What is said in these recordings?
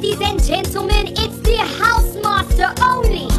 Ladies and gentlemen, it's the house master only.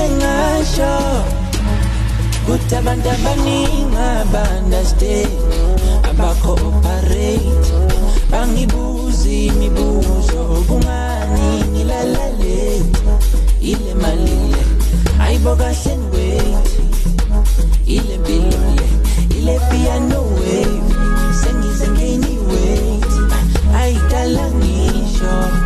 ngeke ngasho kuthi abantu abaningi aba-understand aba-cooperate bangibuze imibuzo kungani ngilala late ile mali le ayibo kahle wait ile mpilo le ile piano wave sengize ngeni wait ayidala ngisho.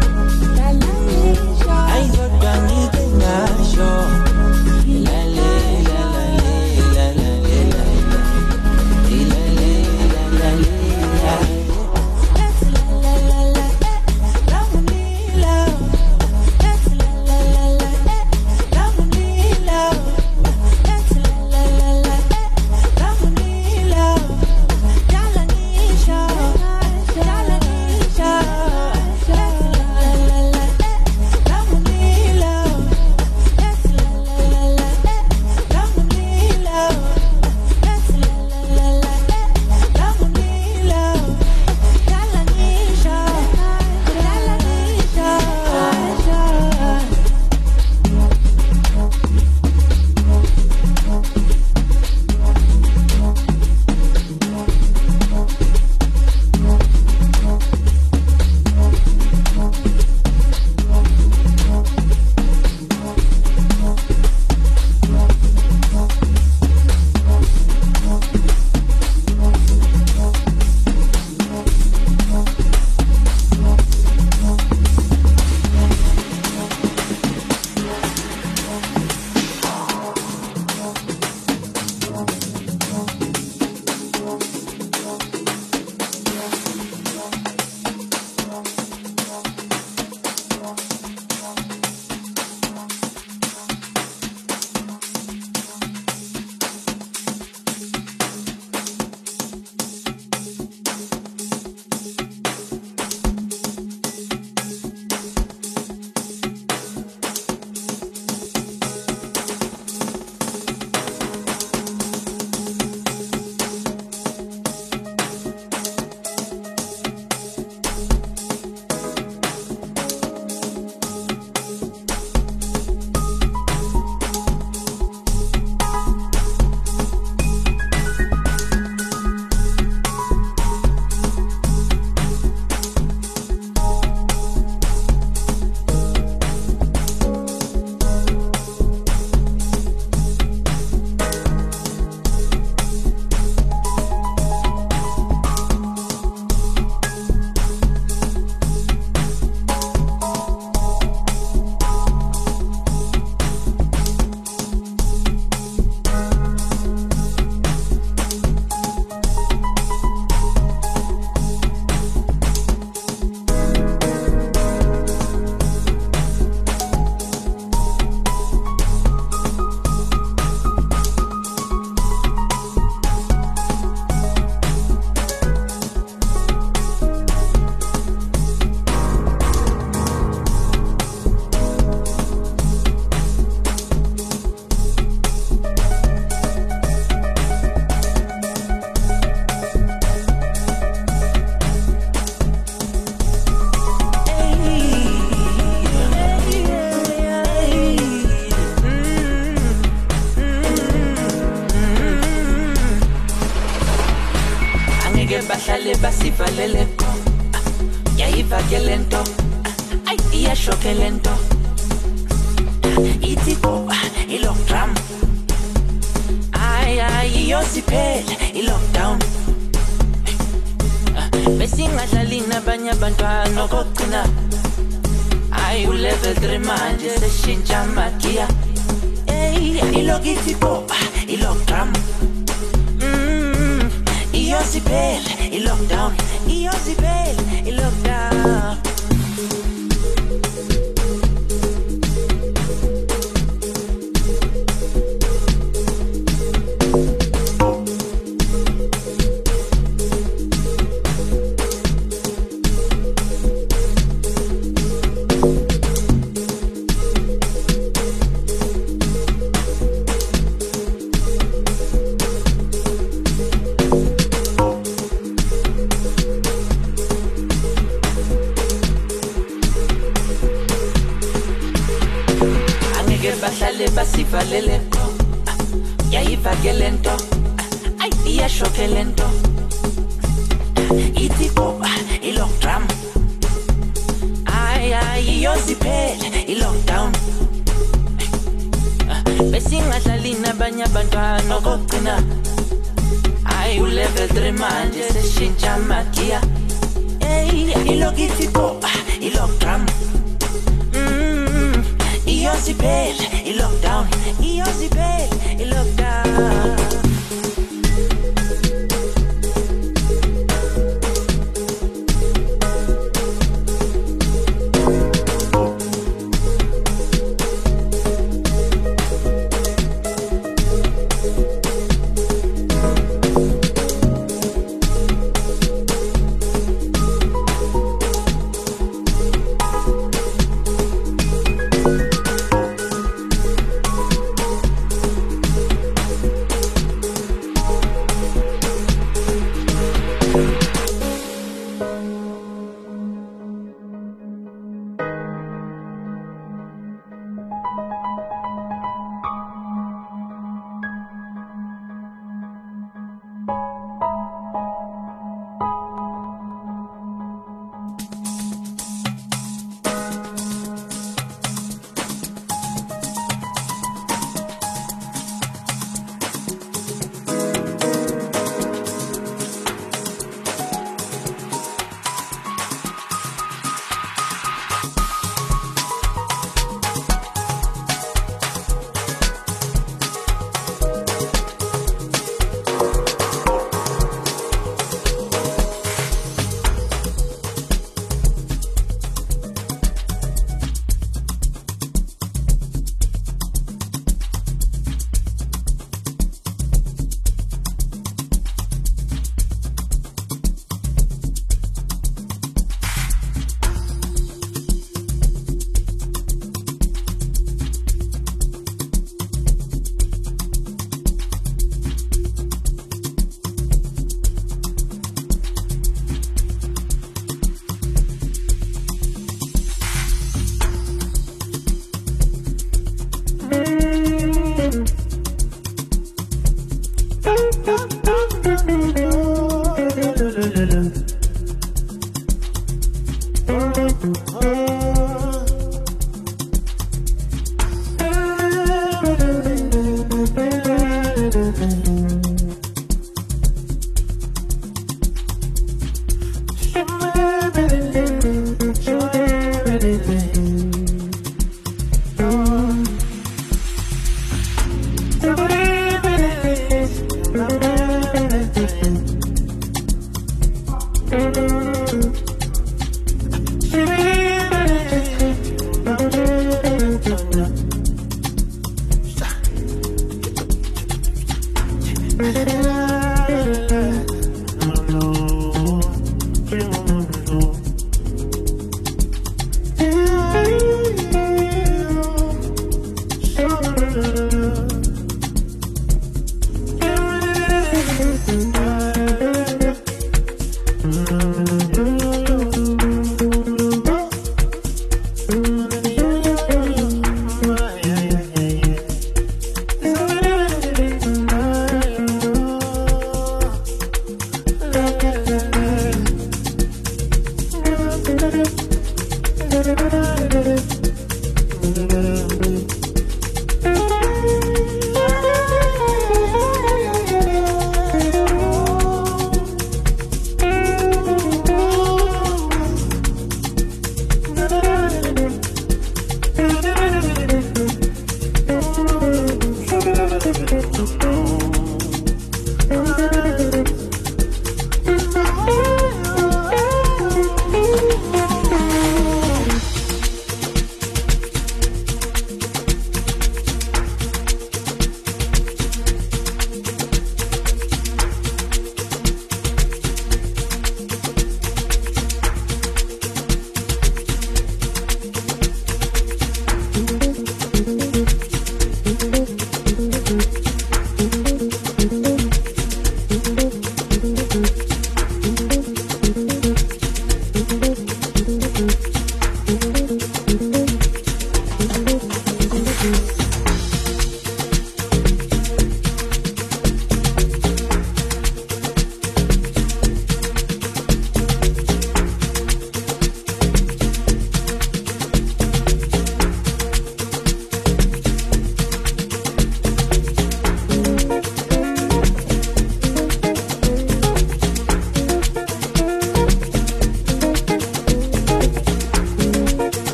Iyosiphele i-lockdown. Ah, besingadlali nabanye abantwana okokugcina hayi ulevel 3 manje seshintsha magiya ey ilokithi goba i-lockdrum iyosiphele i-lockdown. Mm-hmm, iyosiphele i-lockdown yayiva ke le nto ayi ah, ah, iyashoke le nto ithi goba i-lockdrum ayi ayi iyoziphele i-lockdown besingadlali nabanye abantwana okokugcina. Hayi ulevel 3 manje seshintsha magiya ey ilokithi goba i-lockdrum ah, Mm, Iyosibel, i lockdown. Iyosibel, i lockdown.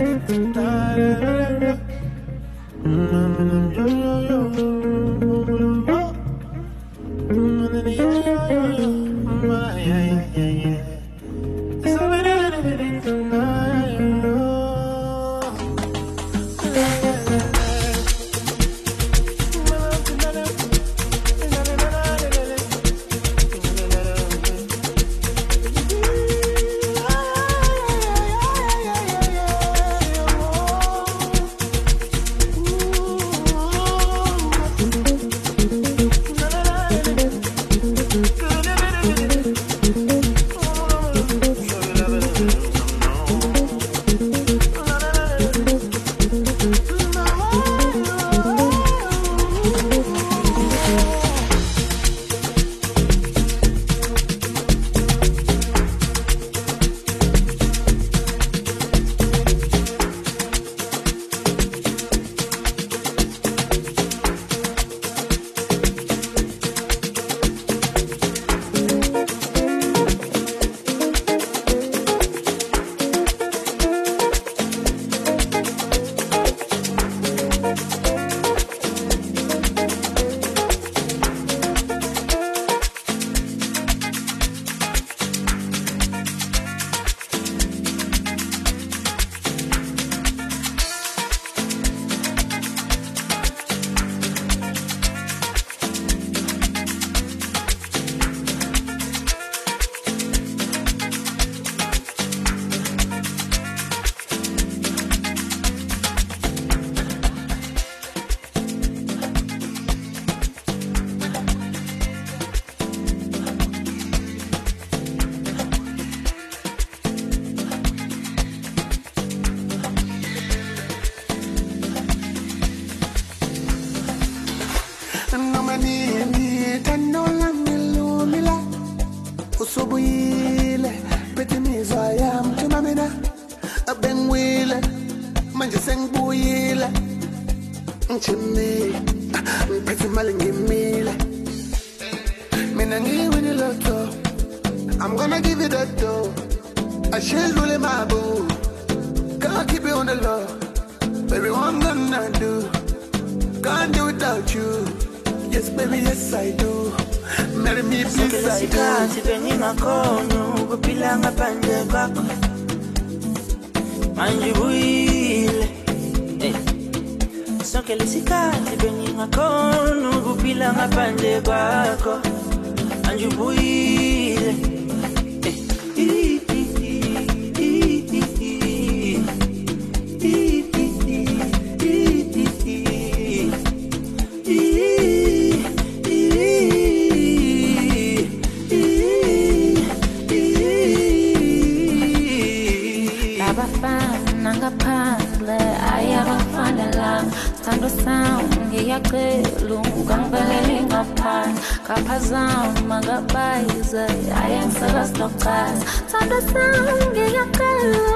na na na ngesikhathi eh, bengingakhona ukuphila ngaphandle kwakho. Manje buyile sonke lesikhathi bengingakhona ukuphila ngaphandle kwakho. Manje buyile sithando sam ngiyacela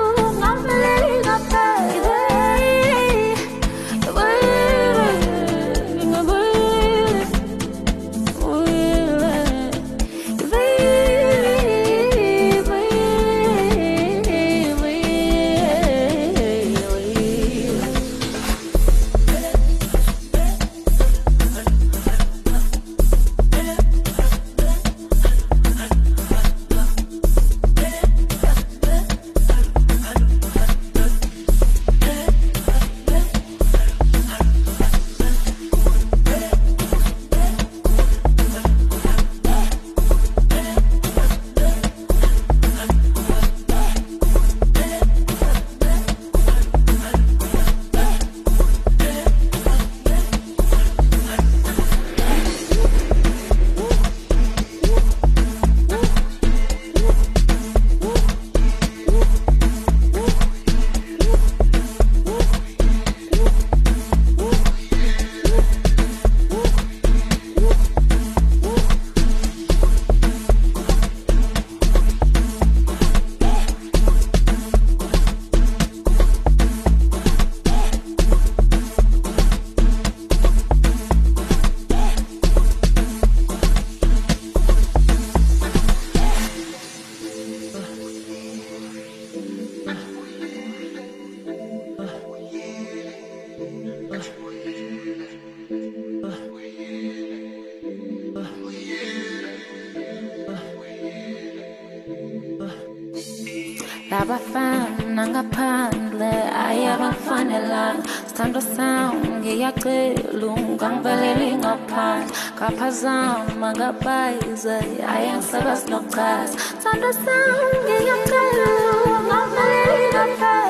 labafana ngaphandle ayabafanelanga sithando sam ngiyacela ungangibaleli ngaphandle. Ngaphazama ngabayize ayengisekasinochaza sithando sam ngiyacela ungangibaleli ngaphandle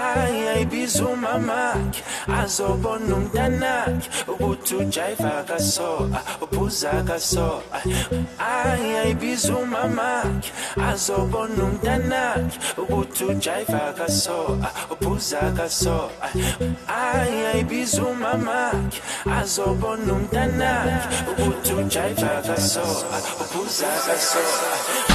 ay ayibiza umamakhe azobona umntanakhe. Ukuthi ujayiva kaso uphuza kaso ay ayibiza umamakhe azobona umntanakhe. Ukuthi ujayiva kaso uphuza kaso ay ayibiza umamakhe azobona umntanakhe. Ukuthi ujayiva kaso uphuza kaso